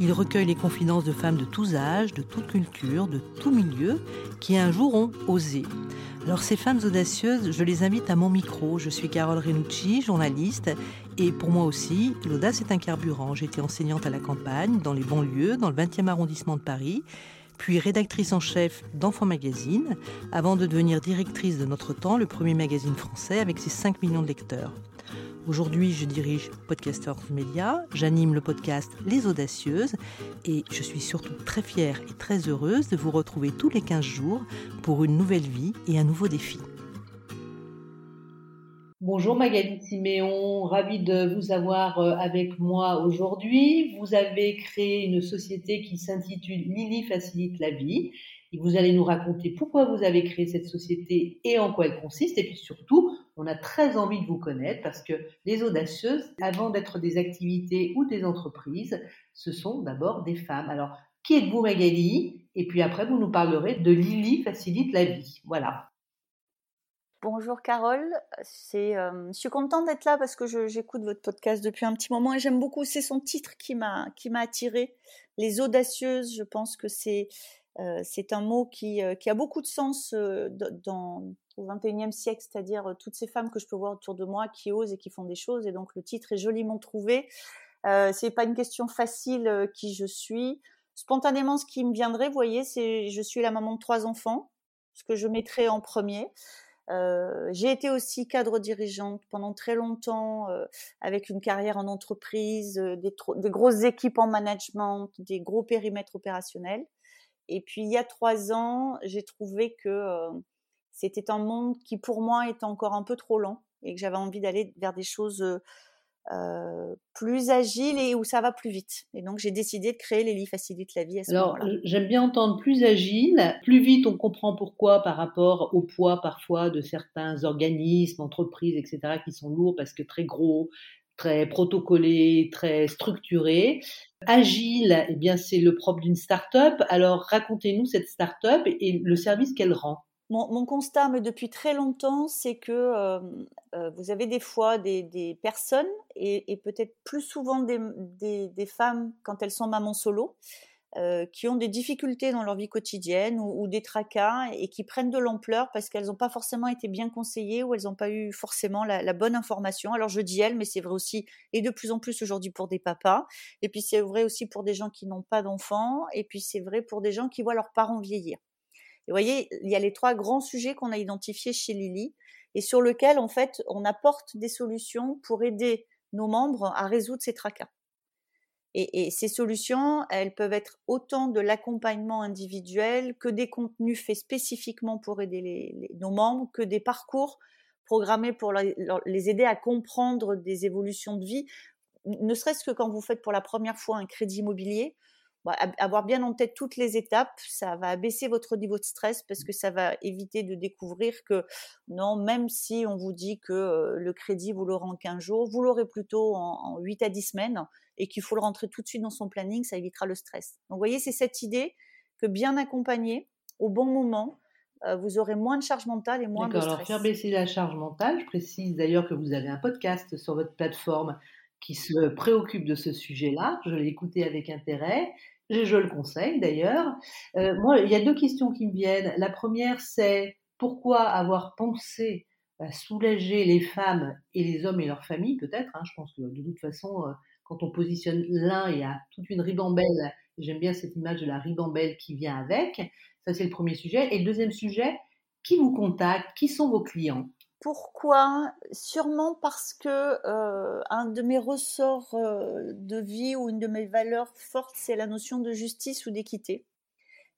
Il recueille les confidences de femmes de tous âges, de toute culture, de tout milieu, qui un jour ont osé. Alors ces femmes audacieuses, je les invite à mon micro. Je suis Carole Renucci, journaliste, et pour moi aussi, l'audace est un carburant. J'étais enseignante à la campagne, dans les banlieues, dans le 20e arrondissement de Paris, puis rédactrice en chef d'Enfants Magazine, avant de devenir directrice de Notre Temps, le premier magazine français avec ses 5 millions de lecteurs. Aujourd'hui, je dirige Podcasters Media, j'anime le podcast Les Audacieuses et je suis surtout très fière et très heureuse de vous retrouver tous les 15 jours pour une nouvelle vie et un nouveau défi. Bonjour Magali Siméon, ravie de vous avoir euh, avec moi aujourd'hui. Vous avez créé une société qui s'intitule Lily facilite la vie et vous allez nous raconter pourquoi vous avez créé cette société et en quoi elle consiste et puis surtout on a très envie de vous connaître parce que les audacieuses, avant d'être des activités ou des entreprises, ce sont d'abord des femmes. Alors, qui êtes-vous Magali? Et puis après, vous nous parlerez de Lily facilite la vie. Voilà. Bonjour Carole, c'est, euh, je suis contente d'être là parce que j'écoute votre podcast depuis un petit moment et j'aime beaucoup. C'est son titre qui m'a qui m'a attiré. Les audacieuses, je pense que c'est euh, un mot qui, euh, qui, a beaucoup de sens dans, au XXIe siècle, c'est-à-dire toutes ces femmes que je peux voir autour de moi qui osent et qui font des choses. Et donc le titre est joliment trouvé. Euh, c'est pas une question facile qui je suis. Spontanément, ce qui me viendrait, vous voyez, c'est je suis la maman de trois enfants, ce que je mettrais en premier. Euh, j'ai été aussi cadre dirigeante pendant très longtemps, euh, avec une carrière en entreprise, des, grosses équipes en management, des gros périmètres opérationnels. Et puis il y a trois ans, j'ai trouvé que euh, c'était un monde qui pour moi était encore un peu trop lent et que j'avais envie d'aller vers des choses euh, plus agiles et où ça va plus vite. Et donc j'ai décidé de créer les lits facilite la vie à ce Alors j'aime bien entendre plus agile, plus vite on comprend pourquoi par rapport au poids parfois de certains organismes, entreprises, etc. qui sont lourds parce que très gros, très protocolé, très structuré. Agile, eh bien, c'est le propre d'une start-up. Alors, racontez-nous cette start-up et le service qu'elle rend. Mon, constat, mais depuis très longtemps, c'est que euh, vous avez des fois des, personnes, et, peut-être plus souvent des, femmes quand elles sont mamans solo, euh, qui ont des difficultés dans leur vie quotidienne ou, des tracas et qui prennent de l'ampleur parce qu'elles n'ont pas forcément été bien conseillées ou elles n'ont pas eu forcément la, bonne information. Alors je dis elles, mais c'est vrai aussi et de plus en plus aujourd'hui pour des papas. Et puis c'est vrai aussi pour des gens qui n'ont pas d'enfants. Et puis c'est vrai pour des gens qui voient leurs parents vieillir. Vous voyez, il y a les trois grands sujets qu'on a identifiés chez Lily et sur lesquels en fait on apporte des solutions pour aider nos membres à résoudre ces tracas. Et, ces solutions, elles peuvent être autant de l'accompagnement individuel que des contenus faits spécifiquement pour aider nos membres, que des parcours programmés pour les aider à comprendre des évolutions de vie, ne serait-ce que quand vous faites pour la première fois un crédit immobilier, avoir bien en tête toutes les étapes, ça va abaisser votre niveau de stress parce que ça va éviter de découvrir que non, même si on vous dit que euh, le crédit, vous l'aurez en 15 jours, vous l'aurez plutôt en, en 8 à 10 semaines et qu'il faut le rentrer tout de suite dans son planning, ça évitera le stress. Donc vous voyez, c'est cette idée que bien accompagné, au bon moment, euh, vous aurez moins de charge mentale et moins de stress. Alors faire baisser la charge mentale, je précise d'ailleurs que vous avez un podcast sur votre plateforme qui se préoccupe de ce sujet-là. Je l'ai écouté avec intérêt. Je, le conseille d'ailleurs. Euh, moi, il y a deux questions qui me viennent. La première, c'est pourquoi avoir pensé à soulager les femmes et les hommes et leurs familles, peut-être. Hein, je pense que de toute façon, euh, quand on positionne l'un, il y a toute une ribambelle. J'aime bien cette image de la ribambelle qui vient avec. Ça, c'est le premier sujet. Et le deuxième sujet, qui vous contacte? Qui sont vos clients? Pourquoi? Sûrement parce que euh, un de mes ressorts euh, de vie ou une de mes valeurs fortes, c'est la notion de justice ou d'équité.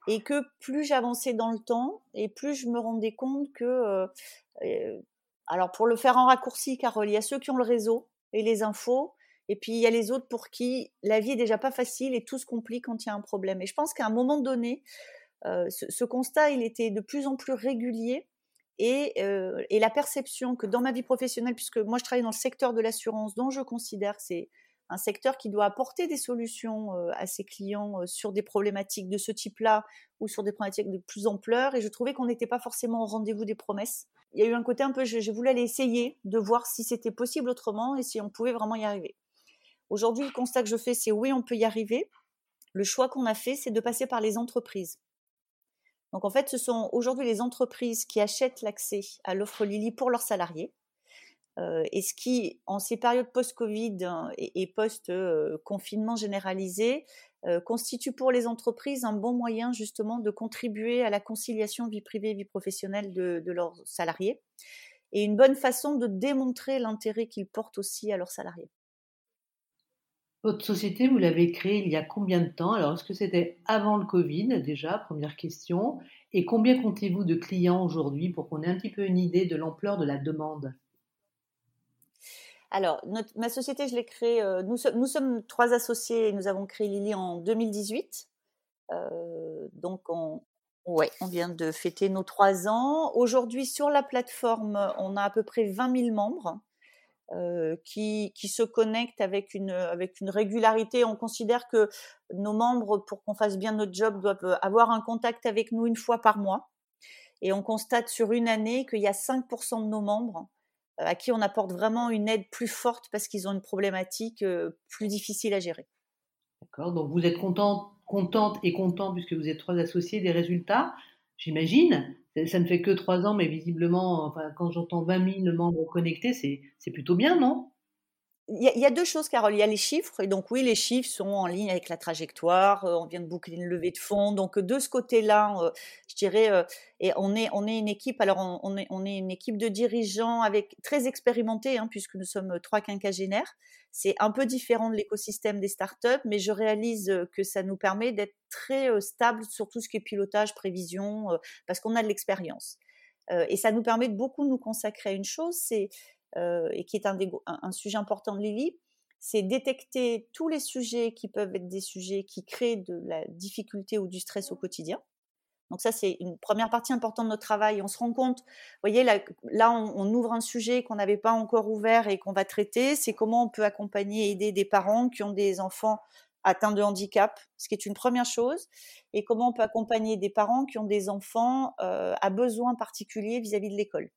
et que plus j'avançais dans le temps et plus je me rendais compte que, alors pour le faire en raccourci, Carole, il y a ceux qui ont le réseau et les infos, et puis il y a les autres pour qui la vie est déjà pas facile et tout se complique quand il y a un problème. Et je pense qu'à un moment donné, ce, ce, constat, il était de plus en plus régulier et, euh, et, la perception que dans ma vie professionnelle, puisque moi je travaille dans le secteur de l'assurance, dont je considère que c'est un secteur qui doit apporter des solutions euh, à ses clients euh, sur des problématiques de ce type-là ou sur des problématiques de plus ampleur, et je trouvais qu'on n'était pas forcément au rendez-vous des promesses. Il y a eu un côté un peu, j'ai voulu aller essayer de voir si c'était possible autrement et si on pouvait vraiment y arriver. Aujourd'hui, le constat que je fais, c'est oui, on peut y arriver. Le choix qu'on a fait, c'est de passer par les entreprises. Donc en fait, ce sont aujourd'hui les entreprises qui achètent l'accès à l'offre Lily pour leurs salariés. Euh, et ce qui, en ces périodes post-Covid hein, et, post-confinement généralisé, euh, constitue pour les entreprises un bon moyen justement de contribuer à la conciliation vie privée vie professionnelle de leurs salariés et une bonne façon de démontrer l'intérêt qu'ils portent aussi à leurs salariés. Votre société, vous l'avez créée il y a combien de temps? Alors, est-ce que c'était avant le Covid? Déjà Première question. Et combien comptez-vous de clients aujourd'hui pour qu'on ait un petit peu une idée de l'ampleur de la demande? Alors, ma société, je l'ai créée, euh, nous, sommes trois associés nous avons créé Lily en 2018. Euh, donc, on, ouais, on vient de fêter nos trois ans. Aujourd'hui, sur la plateforme, on a à peu près 20 000 membres. Euh, qui, qui, se connectent avec une, avec une régularité. On considère que nos membres, pour qu'on fasse bien notre job, doivent avoir un contact avec nous une fois par mois. Et on constate sur une année qu'il y a 5% de nos membres euh, à qui on apporte vraiment une aide plus forte parce qu'ils ont une problématique euh, plus difficile à gérer. D'accord, donc vous êtes contente, contente et content puisque vous êtes trois associés des résultats, j'imagine. Ça ne fait que trois ans, mais visiblement, quand j'entends 20 000 membres connectés, c'est plutôt bien, non? Il y, a, deux choses, Carole. Il y a les chiffres, et donc oui, les chiffres sont en ligne avec la trajectoire. Euh, on vient de boucler une levée de fonds, donc de ce côté-là, euh, je dirais, euh, et on est on est une équipe. Alors on, est on est une équipe de dirigeants avec très expérimentés, hein, puisque nous sommes trois quinquagénaires. C'est un peu différent de l'écosystème des startups, mais je réalise que ça nous permet d'être très stable sur tout ce qui est pilotage, prévision, parce qu'on a de l'expérience. et ça nous permet de beaucoup nous consacrer à une chose, c'est euh, et qui est un, un, sujet important de Lily, c'est détecter tous les sujets qui peuvent être des sujets qui créent de la difficulté ou du stress au quotidien. Donc ça, c'est une première partie importante de notre travail. On se rend compte, vous voyez, là, là on, ouvre un sujet qu'on n'avait pas encore ouvert et qu'on va traiter. C'est comment on peut accompagner et aider des parents qui ont des enfants atteints de handicap, ce qui est une première chose, et comment on peut accompagner des parents qui ont des enfants euh, à besoins particuliers vis-à-vis de l'école.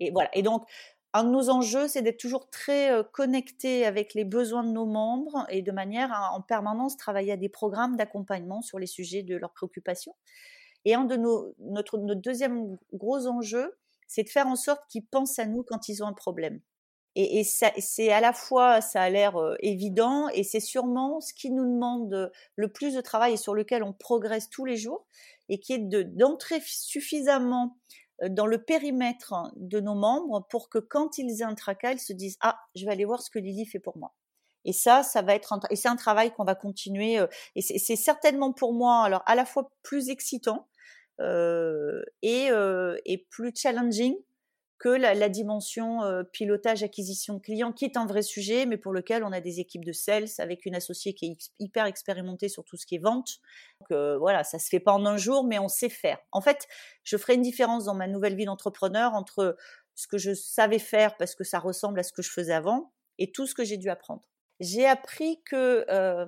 Et voilà. Et donc, un de nos enjeux, c'est d'être toujours très connecté avec les besoins de nos membres et de manière à en permanence travailler à des programmes d'accompagnement sur les sujets de leurs préoccupations. Et un de nos, notre, deuxième gros enjeu, c'est de faire en sorte qu'ils pensent à nous quand ils ont un problème. Et, c'est à la fois, ça a l'air évident, et c'est sûrement ce qui nous demande le plus de travail et sur lequel on progresse tous les jours, et qui est d'entrer suffisamment dans le périmètre de nos membres pour que quand ils aient un tracas, ils se disent ah je vais aller voir ce que Lily fait pour moi. Et ça, ça va être un, et c'est un travail qu'on va continuer. Euh, et c'est certainement pour moi alors à la fois plus excitant euh, et, euh, et plus challenging que la, dimension euh, pilotage acquisition client, qui est un vrai sujet, mais pour lequel on a des équipes de sales avec une associée qui est hyper expérimentée sur tout ce qui est vente. Donc euh, voilà, ça se fait pas en un jour, mais on sait faire. En fait, je ferai une différence dans ma nouvelle vie d'entrepreneur entre ce que je savais faire parce que ça ressemble à ce que je faisais avant et tout ce que j'ai dû apprendre. J'ai appris que euh,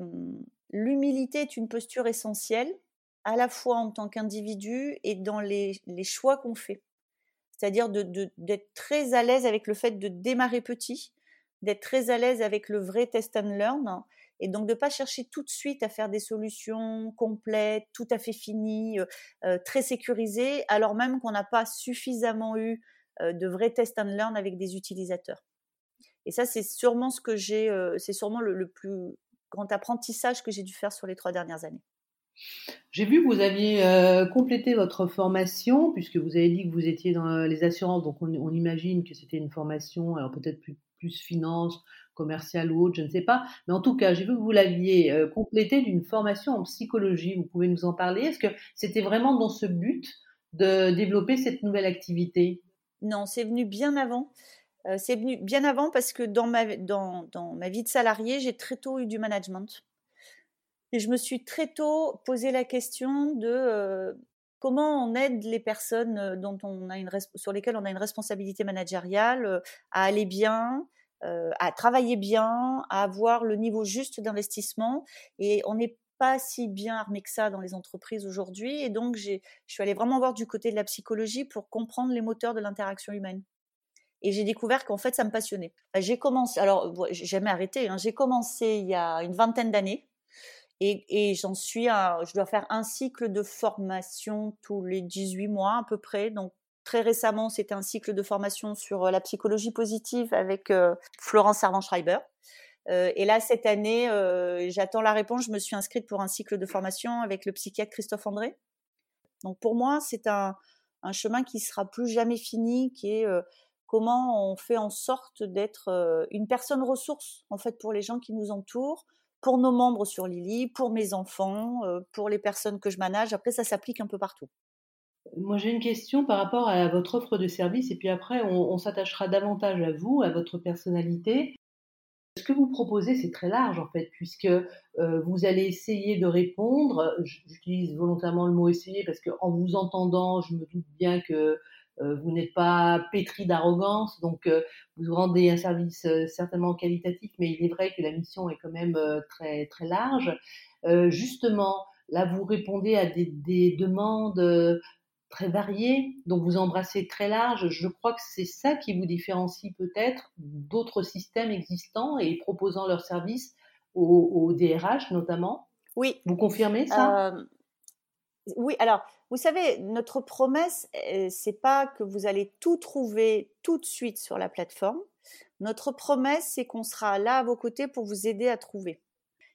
l'humilité est une posture essentielle, à la fois en tant qu'individu et dans les choix qu'on fait c'est-à-dire d'être très à l'aise avec le fait de démarrer petit, d'être très à l'aise avec le vrai test and learn, et donc de ne pas chercher tout de suite à faire des solutions complètes, tout à fait finies, euh, euh, très sécurisées, alors même qu'on n'a pas suffisamment eu euh, de vrais test and learn avec des utilisateurs. Et ça, c'est sûrement ce que j'ai, c'est sûrement le plus grand apprentissage que j'ai dû faire sur les trois dernières années. J'ai vu que vous aviez euh, complété votre formation, puisque vous avez dit que vous étiez dans les assurances, donc on, imagine que c'était une formation, alors peut-être plus, plus finance, commerciale ou autre, je ne sais pas. Mais en tout cas, j'ai vu que vous l'aviez complété d'une formation en psychologie. Vous pouvez nous en parler? Est-ce que c'était vraiment dans ce but de développer cette nouvelle activité? Non, c'est venu bien avant. c'est venu bien avant parce que dans ma, dans ma vie de salarié, j'ai très tôt eu du management. Et je me suis très tôt posé la question de comment on aide les personnes dont on a une sur lesquelles on a une responsabilité managériale à aller bien, à travailler bien, à avoir le niveau juste d'investissement. Et on n'est pas si bien armé que ça dans les entreprises aujourd'hui. Et donc, je suis allée vraiment voir du côté de la psychologie pour comprendre les moteurs de l'interaction humaine. Et j'ai découvert qu'en fait, ça me passionnait. J'ai commencé, alors, j'ai jamais arrêté, hein, j'ai commencé il y a une vingtaine d'années et, j'en suis je dois faire un cycle de formation tous les 18 mois à peu près. Donc, très récemment, c'était un cycle de formation sur euh, la psychologie positive avec euh, Florence Servan-Schreiber. Euh, et là, cette année, j'attends la réponse. Je me suis inscrite pour un cycle de formation avec le psychiatre Christophe André. Donc, pour moi, c'est un, chemin qui sera plus jamais fini, qui est comment on fait en sorte d'être une personne ressource, en fait, pour les gens qui nous entourent, pour nos membres sur Lily, pour mes enfants, euh, pour les personnes que je manage. Après, ça s'applique un peu partout. Moi, j'ai une question par rapport à votre offre de service, et puis après, on, s'attachera davantage à vous, à votre personnalité. Ce que vous proposez, c'est très large en fait, puisque euh, vous allez essayer de répondre. J'utilise volontairement le mot essayer parce qu'en vous entendant, je me doute bien que vous n'êtes pas pétri d'arrogance, donc euh, vous rendez un service euh, certainement qualitatif, mais il est vrai que la mission est quand même très très large. justement, là, vous répondez à des, des demandes très variées, donc vous embrassez très large. Je crois que c'est ça qui vous différencie peut-être d'autres systèmes existants et proposant leurs services aux, aux DRH notamment. Oui. Vous confirmez ça? Oui, alors vous savez, notre promesse, eh, c'est pas que vous allez tout trouver tout de suite sur la plateforme. Notre promesse, c'est qu'on sera là à vos côtés pour vous aider à trouver.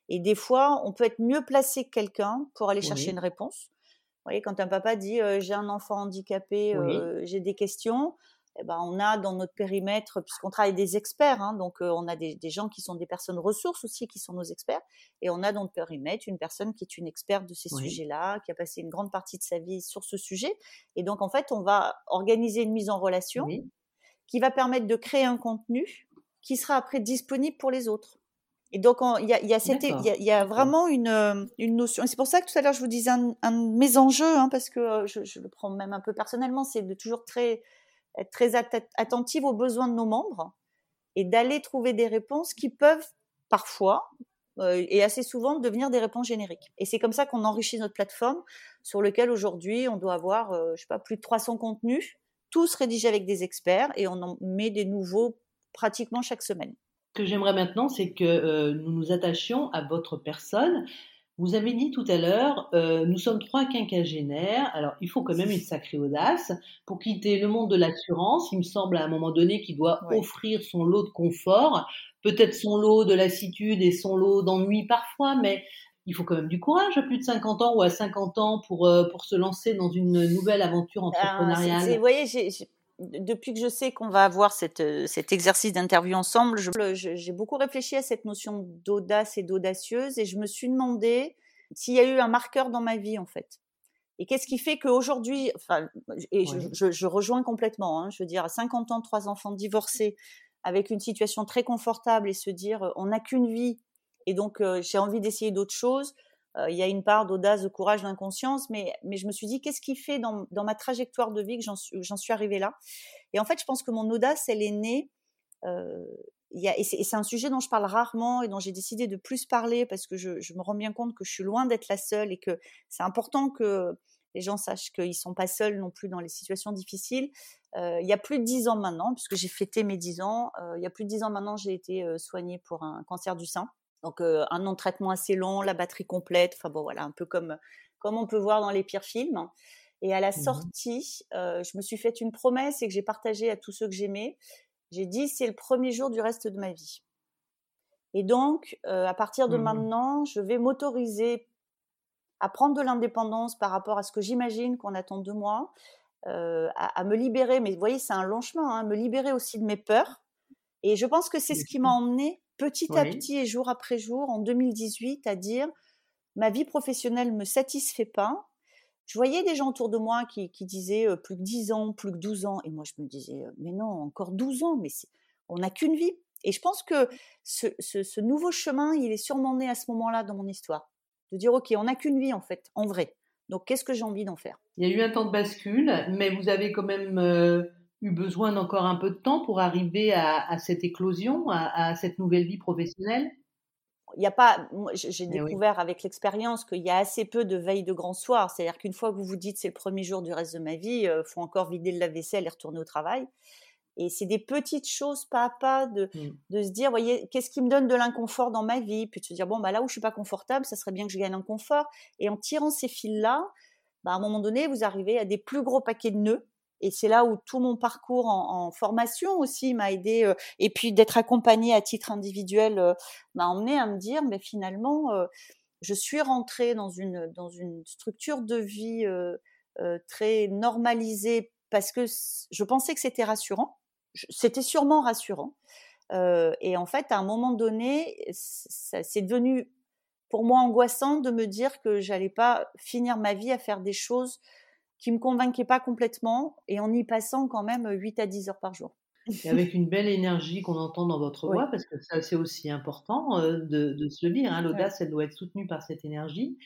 Et des fois, on peut être mieux placé que quelqu'un pour aller chercher une réponse. Vous voyez, quand un papa dit euh, j'ai un enfant handicapé, euh, j'ai des questions, eh ben, on a dans notre périmètre, puisqu'on travaille des experts, hein, donc euh, on a des, gens qui sont des personnes ressources aussi, qui sont nos experts, et on a dans notre périmètre une personne qui est une experte de ces sujets-là, qui a passé une grande partie de sa vie sur ce sujet. Et donc, en fait, on va organiser une mise en relation qui va permettre de créer un contenu qui sera après disponible pour les autres. Et donc, il y a, y, y a, vraiment une, euh, une notion. Et c'est pour ça que tout à l'heure, je vous disais un, de mes enjeux, hein, parce que euh, je, je, le prends même un peu personnellement, c'est de toujours très être très attentive aux besoins de nos membres et d'aller trouver des réponses qui peuvent parfois euh, et assez souvent devenir des réponses génériques. Et c'est comme ça qu'on enrichit notre plateforme sur lequel aujourd'hui on doit avoir, euh, je sais pas, plus de 300 contenus, tous rédigés avec des experts et on en met des nouveaux pratiquement chaque semaine. Ce que j'aimerais maintenant, c'est que euh, nous nous attachions à votre personne vous avez dit tout à l'heure, euh, nous sommes trois quinquagénaires, alors il faut quand même une sacrée audace pour quitter le monde de l'assurance. Il me semble à un moment donné qu'il doit offrir son lot de confort, peut-être son lot de lassitude et son lot d'ennui parfois, mais il faut quand même du courage à plus de 50 ans ou à 50 ans pour, euh, pour se lancer dans une nouvelle aventure ah, entrepreneuriale. vous voyez, depuis que je sais qu'on va avoir cette, euh, cet exercice d'interview ensemble, j'ai beaucoup réfléchi à cette notion d'audace et d'audacieuse et je me suis demandé s'il y a eu un marqueur dans ma vie en fait. Et qu'est-ce qui fait qu'aujourd'hui, enfin, et je, je, rejoins complètement, hein, je veux dire, à 50 ans, trois enfants divorcés, avec une situation très confortable et se dire, on n'a qu'une vie, et donc euh, j'ai envie d'essayer d'autres choses. Euh, il y a une part d'audace, de courage, d'inconscience, mais, mais je me suis dit, qu'est-ce qui fait dans, dans, ma trajectoire de vie que j'en suis arrivée là? Et en fait, je pense que mon audace, elle est née. Euh, y a, et c'est un sujet dont je parle rarement et dont j'ai décidé de plus parler parce que je, je, me rends bien compte que je suis loin d'être la seule et que c'est important que les gens sachent qu'ils ne sont pas seuls non plus dans les situations difficiles. Euh, il y a plus de dix ans maintenant, puisque j'ai fêté mes dix ans, il y a plus de dix ans maintenant, j'ai été soignée pour un cancer du sein. Donc un nom de traitement assez long, la batterie complète, enfin bon voilà, un peu comme, comme on peut voir dans les pires films. Et à la mmh sortie, je me suis fait une promesse et que j'ai partagée à tous ceux que j'aimais. J'ai dit c'est le premier jour du reste de ma vie. Et donc, à partir de mmh maintenant, je vais m'autoriser à prendre de l'indépendance par rapport à ce que j'imagine qu'on attend de moi, à, me libérer. Mais vous voyez, c'est un long chemin, hein, me libérer aussi de mes peurs. Et je pense que c'est ce qui m'a emmené petit à petit et jour après jour, en 2018, à dire ma vie professionnelle me satisfait pas. Je voyais des gens autour de moi qui, disaient plus que 10 ans, plus que 12 ans. Et moi, je me disais, mais non, encore 12 ans, mais on n'a qu'une vie. Et je pense que ce, nouveau chemin, il est sûrement né à ce moment-là dans mon histoire. De dire, OK, on n'a qu'une vie, en fait, en vrai. Donc, qu'est-ce que j'ai envie d'en faire? Il y a eu un temps de bascule, mais vous avez quand même eu besoin d'encore un peu de temps pour arriver à, cette éclosion, à, cette nouvelle vie professionnelle? Il n'y a pas, j'ai découvert avec l'expérience qu'il y a assez peu de veille de grand soir. C'est-à-dire qu'une fois que vous vous dites c'est le premier jour du reste de ma vie, il faut encore vider le lave-vaisselle et retourner au travail. Et c'est des petites choses pas à pas de, mmh. de se dire, voyez, qu'est-ce qui me donne de l'inconfort dans ma vie? Puis de se dire, bon, bah, là où je suis pas confortable, ça serait bien que je gagne un confort. Et en tirant ces fils-là, bah, à un moment donné, vous arrivez à des plus gros paquets de nœuds. Et c'est là où tout mon parcours en, formation aussi m'a aidé. Euh, et puis d'être accompagnée à titre individuel euh, m'a emmené à me dire, mais finalement, euh, je suis rentrée dans une, dans une structure de vie très normalisée parce que je pensais que c'était rassurant c'était sûrement rassurant. et en fait, à un moment donné, c'est devenu pour moi angoissant de me dire que j'allais pas finir ma vie à faire des choses qui me convainquaient pas complètement et en y passant quand même 8 à 10 heures par jour. Et avec une belle énergie qu'on entend dans votre voix, parce que ça c'est aussi important de, se le dire, hein, l'audace elle doit être soutenue par cette énergie.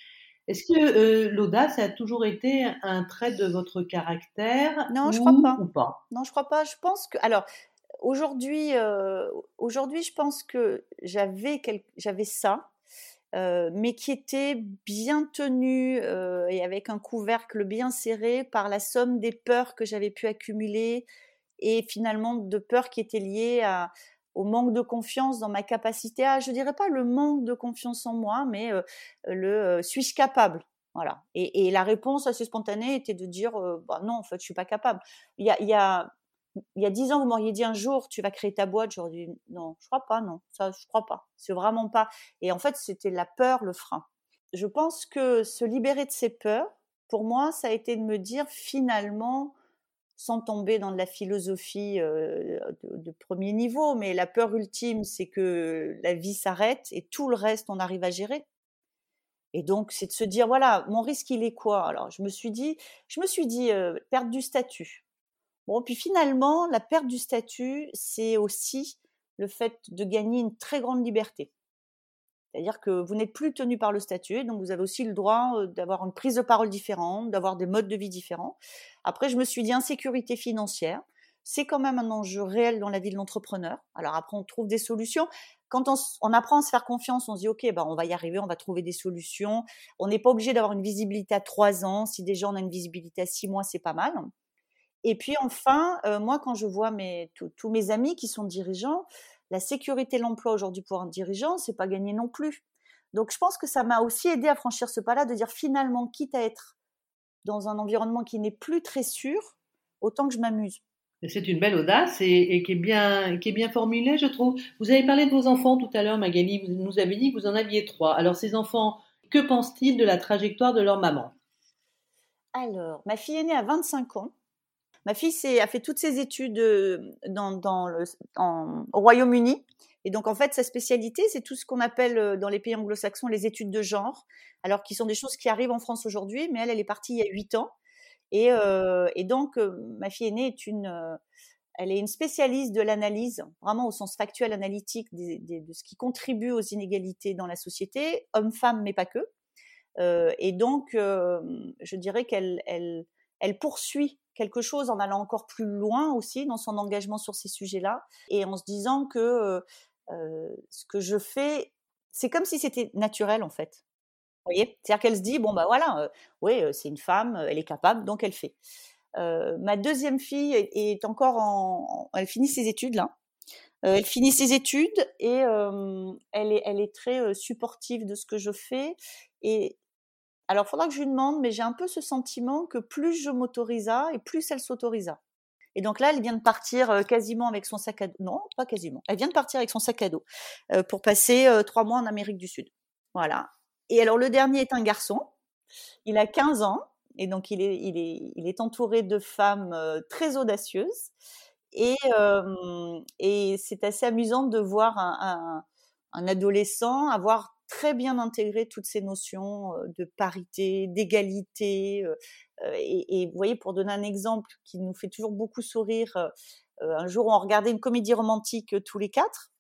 Est-ce que l'audace a toujours été un trait de votre caractère Non, je crois pas. Ou pas? Non, je crois pas. Je pense que alors aujourd'hui, aujourd'hui, je pense que j'avais j'avais ça, mais qui était bien tenu et avec un couvercle bien serré par la somme des peurs que j'avais pu accumuler et finalement de peurs qui étaient liées au manque de confiance dans ma capacité à, je dirais pas le manque de confiance en moi, mais euh, le euh, suis-je capable? Voilà. Et, la réponse assez spontanée était de dire euh, bah non, en fait, je suis pas capable. Il y a, y a il y a dix ans, vous m'auriez dit un jour, tu vas créer ta boîte. J'aurais dit non, je crois pas, non, ça, je crois pas. C'est vraiment pas. Et en fait, c'était la peur, le frein. Je pense que se libérer de ces peurs, pour moi, ça a été de me dire finalement, sans tomber dans de la philosophie de, premier niveau, mais la peur ultime, c'est que la vie s'arrête et tout le reste, on arrive à gérer. Et donc, c'est de se dire, voilà, mon risque, il est quoi? Alors, je me suis dit, je me suis dit, perte du statut. Bon, puis finalement, la perte du statut, c'est aussi le fait de gagner une très grande liberté. C'est-à-dire que vous n'êtes plus tenu par le statut, donc vous avez aussi le droit d'avoir une prise de parole différente, d'avoir des modes de vie différents. Après, je me suis dit insécurité financière, c'est quand même un enjeu réel dans la vie de l'entrepreneur. Alors après, on trouve des solutions. Quand on, apprend à se faire confiance, on se dit ok, bah on va y arriver, on va trouver des solutions. On n'est pas obligé d'avoir une visibilité à trois ans. Si déjà on a une visibilité à six mois, c'est pas mal. Et puis enfin, moi, quand je vois mes, tous mes amis qui sont dirigeants, la sécurité de l'emploi aujourd'hui pour un dirigeant, c'est pas gagné non plus. Donc je pense que ça m'a aussi aidé à franchir ce pas-là, de dire finalement, quitte à être dans un environnement qui n'est plus très sûr, autant que je m'amuse. C'est une belle audace et, qui, est bien, qui est bien formulée, je trouve. Vous avez parlé de vos enfants tout à l'heure, Magali. Vous nous avez dit que vous en aviez trois. Alors, ces enfants, que pensent-ils de la trajectoire de leur maman? Alors, ma fille est née à 25 ans. Ma fille a fait toutes ses études dans, le, au Royaume-Uni. Et donc, en fait, sa spécialité, c'est tout ce qu'on appelle dans les pays anglo-saxons les études de genre, alors qui sont des choses qui arrivent en France aujourd'hui, mais elle, elle est partie il y a huit ans. Et, et donc, ma fille aînée est une, elle est une spécialiste de l'analyse, vraiment au sens factuel analytique de ce qui contribue aux inégalités dans la société, hommes-femmes, mais pas que. et donc, je dirais qu'elle elle, elle poursuit quelque chose en allant encore plus loin aussi dans son engagement sur ces sujets-là et en se disant que euh, euh, ce que je fais, c'est comme si c'était naturel en fait. Vous voyez? C'est-à-dire qu'elle se dit, bon, bah voilà, euh, oui, c'est une femme, elle est capable, donc elle fait. ma deuxième fille est, encore en, Elle finit ses études là. elle finit ses études et elle, est, elle est très supportive de ce que je fais. Et alors, il faudra que je lui demande, mais j'ai un peu ce sentiment que plus je m'autorisa et plus elle s'autorisa. Et donc là, elle vient de partir euh, quasiment avec son sac à dos. Non, pas quasiment. Elle vient de partir avec son sac à dos euh, pour passer euh, trois mois en Amérique du Sud. Voilà. Et alors, le dernier est un garçon. Il a 15 ans. Et donc, il est, il est, il est entouré de femmes très audacieuses. Et, et c'est assez amusant de voir un adolescent, avoir très bien intégré toutes ces notions de parité, d'égalité. Et, vous voyez, pour donner un exemple qui nous fait toujours beaucoup sourire, un jour on regardait une comédie romantique tous les quatre.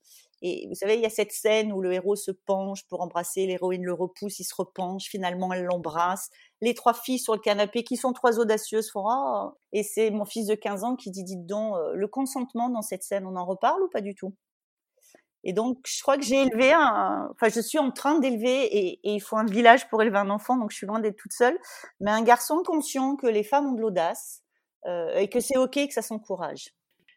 Et vous savez, il y a cette scène où le héros se penche pour embrasser, l'héroïne le repousse, il se repenche, finalement elle l'embrasse. Les trois filles sur le canapé, qui sont trois audacieuses, font ah Et c'est mon fils de 15 ans qui dit, dites donc, le consentement dans cette scène, on en reparle ou pas du tout? Et donc, je crois que j'ai élevé un, enfin, je suis en train d'élever, et, et, il faut un village pour élever un enfant, donc je suis loin d'être toute seule, mais un garçon conscient que les femmes ont de l'audace, euh, et que c'est ok que ça s'encourage.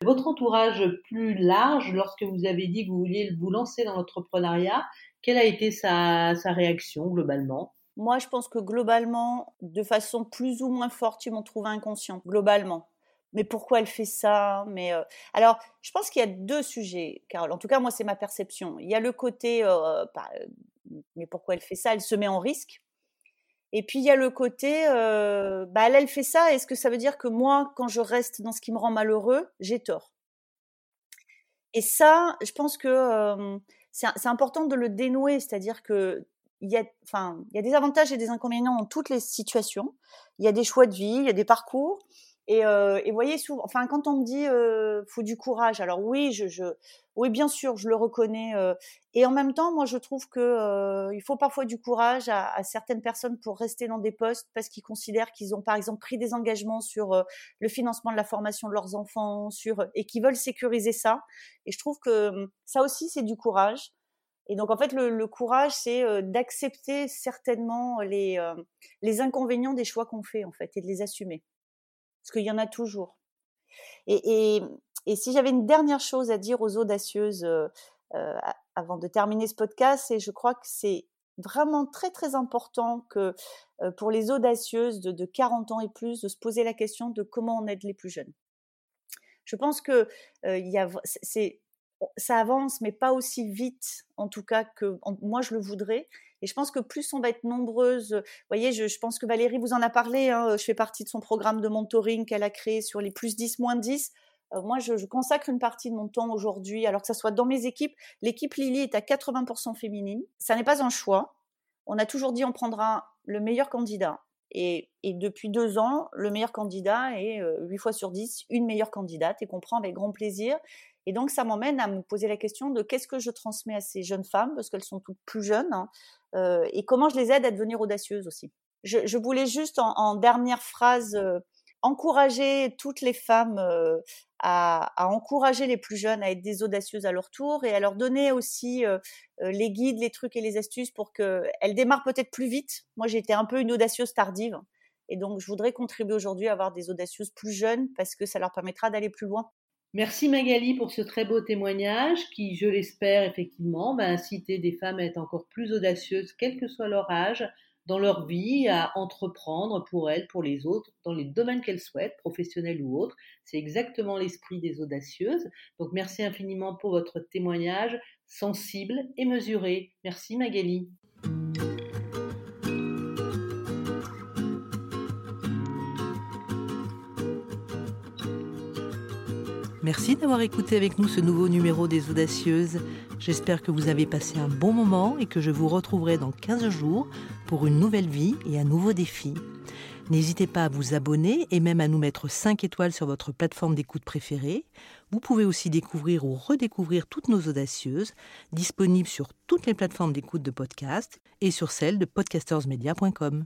Votre entourage plus large, lorsque vous avez dit que vous vouliez vous lancer dans l'entrepreneuriat, quelle a été sa, sa réaction globalement? Moi, je pense que globalement, de façon plus ou moins forte, ils m'ont trouvé inconscient, globalement mais pourquoi elle fait ça? Mais euh, alors, je pense qu'il y a deux sujets, Carole. En tout cas, moi, c'est ma perception. Il y a le côté, euh, bah, mais pourquoi elle fait ça? Elle se met en risque. Et puis il y a le côté, euh, bah, elle, elle fait ça. Est-ce que ça veut dire que moi, quand je reste dans ce qui me rend malheureux, j'ai tort Et ça, je pense que c'est important de le dénouer, c'est-à-dire que il y a, enfin, il y a des avantages et des inconvénients dans toutes les situations. Il y a des choix de vie, il y a des parcours. Et, euh, et voyez, souvent, enfin, quand on me dit euh, faut du courage, alors oui, je, je, oui, bien sûr, je le reconnais. Euh, et en même temps, moi, je trouve que euh, il faut parfois du courage à, à, certaines personnes pour rester dans des postes parce qu'ils considèrent qu'ils ont, par exemple, pris des engagements sur euh, le financement de la formation de leurs enfants, sur et qui veulent sécuriser ça. Et je trouve que hum, ça aussi, c'est du courage. Et donc, en fait, le, le courage, c'est euh, d'accepter certainement les, les inconvénients des choix qu'on fait, en fait, et de les assumer parce qu'il y en a toujours. Et, si j'avais une dernière chose à dire aux audacieuses euh, euh, avant de terminer ce podcast, et je crois que c'est vraiment très très important que euh, pour les audacieuses de, de, 40 ans et plus de se poser la question de comment on aide les plus jeunes. Je pense que y a, c'est, ça avance, mais pas aussi vite, en tout cas que moi je le voudrais. Et je pense que plus on va être nombreuses, vous voyez, je, pense que Valérie vous en a parlé, hein, je fais partie de son programme de mentoring qu'elle a créé sur les plus 10, moins 10. Euh, moi, je, consacre une partie de mon temps aujourd'hui, alors que ça soit dans mes équipes. L'équipe Lily est à 80% féminine. Ça n'est pas un choix. On a toujours dit on prendra le meilleur candidat. Et, depuis deux ans, le meilleur candidat est euh, 8 fois sur 10 une meilleure candidate et qu'on prend avec grand plaisir. Et donc, ça m'emmène à me poser la question de qu'est-ce que je transmets à ces jeunes femmes, parce qu'elles sont toutes plus jeunes, hein, euh, et comment je les aide à devenir audacieuses aussi. Je, voulais juste, en, dernière phrase, euh, encourager toutes les femmes euh, à, à, encourager les plus jeunes à être des audacieuses à leur tour et à leur donner aussi les guides, les trucs et les astuces pour qu'elles démarrent peut-être plus vite. Moi, j'ai été un peu une audacieuse tardive. Et donc, je voudrais contribuer aujourd'hui à avoir des audacieuses plus jeunes parce que ça leur permettra d'aller plus loin. Merci Magali pour ce très beau témoignage qui, je l'espère effectivement, va inciter des femmes à être encore plus audacieuses, quel que soit leur âge, dans leur vie, à entreprendre pour elles, pour les autres, dans les domaines qu'elles souhaitent, professionnels ou autres. C'est exactement l'esprit des audacieuses. Donc merci infiniment pour votre témoignage sensible et mesuré. Merci Magali. Merci d'avoir écouté avec nous ce nouveau numéro des Audacieuses. J'espère que vous avez passé un bon moment et que je vous retrouverai dans 15 jours pour une nouvelle vie et un nouveau défi. N'hésitez pas à vous abonner et même à nous mettre 5 étoiles sur votre plateforme d'écoute préférée. Vous pouvez aussi découvrir ou redécouvrir toutes nos audacieuses, disponibles sur toutes les plateformes d'écoute de podcast et sur celle de podcastersmedia.com.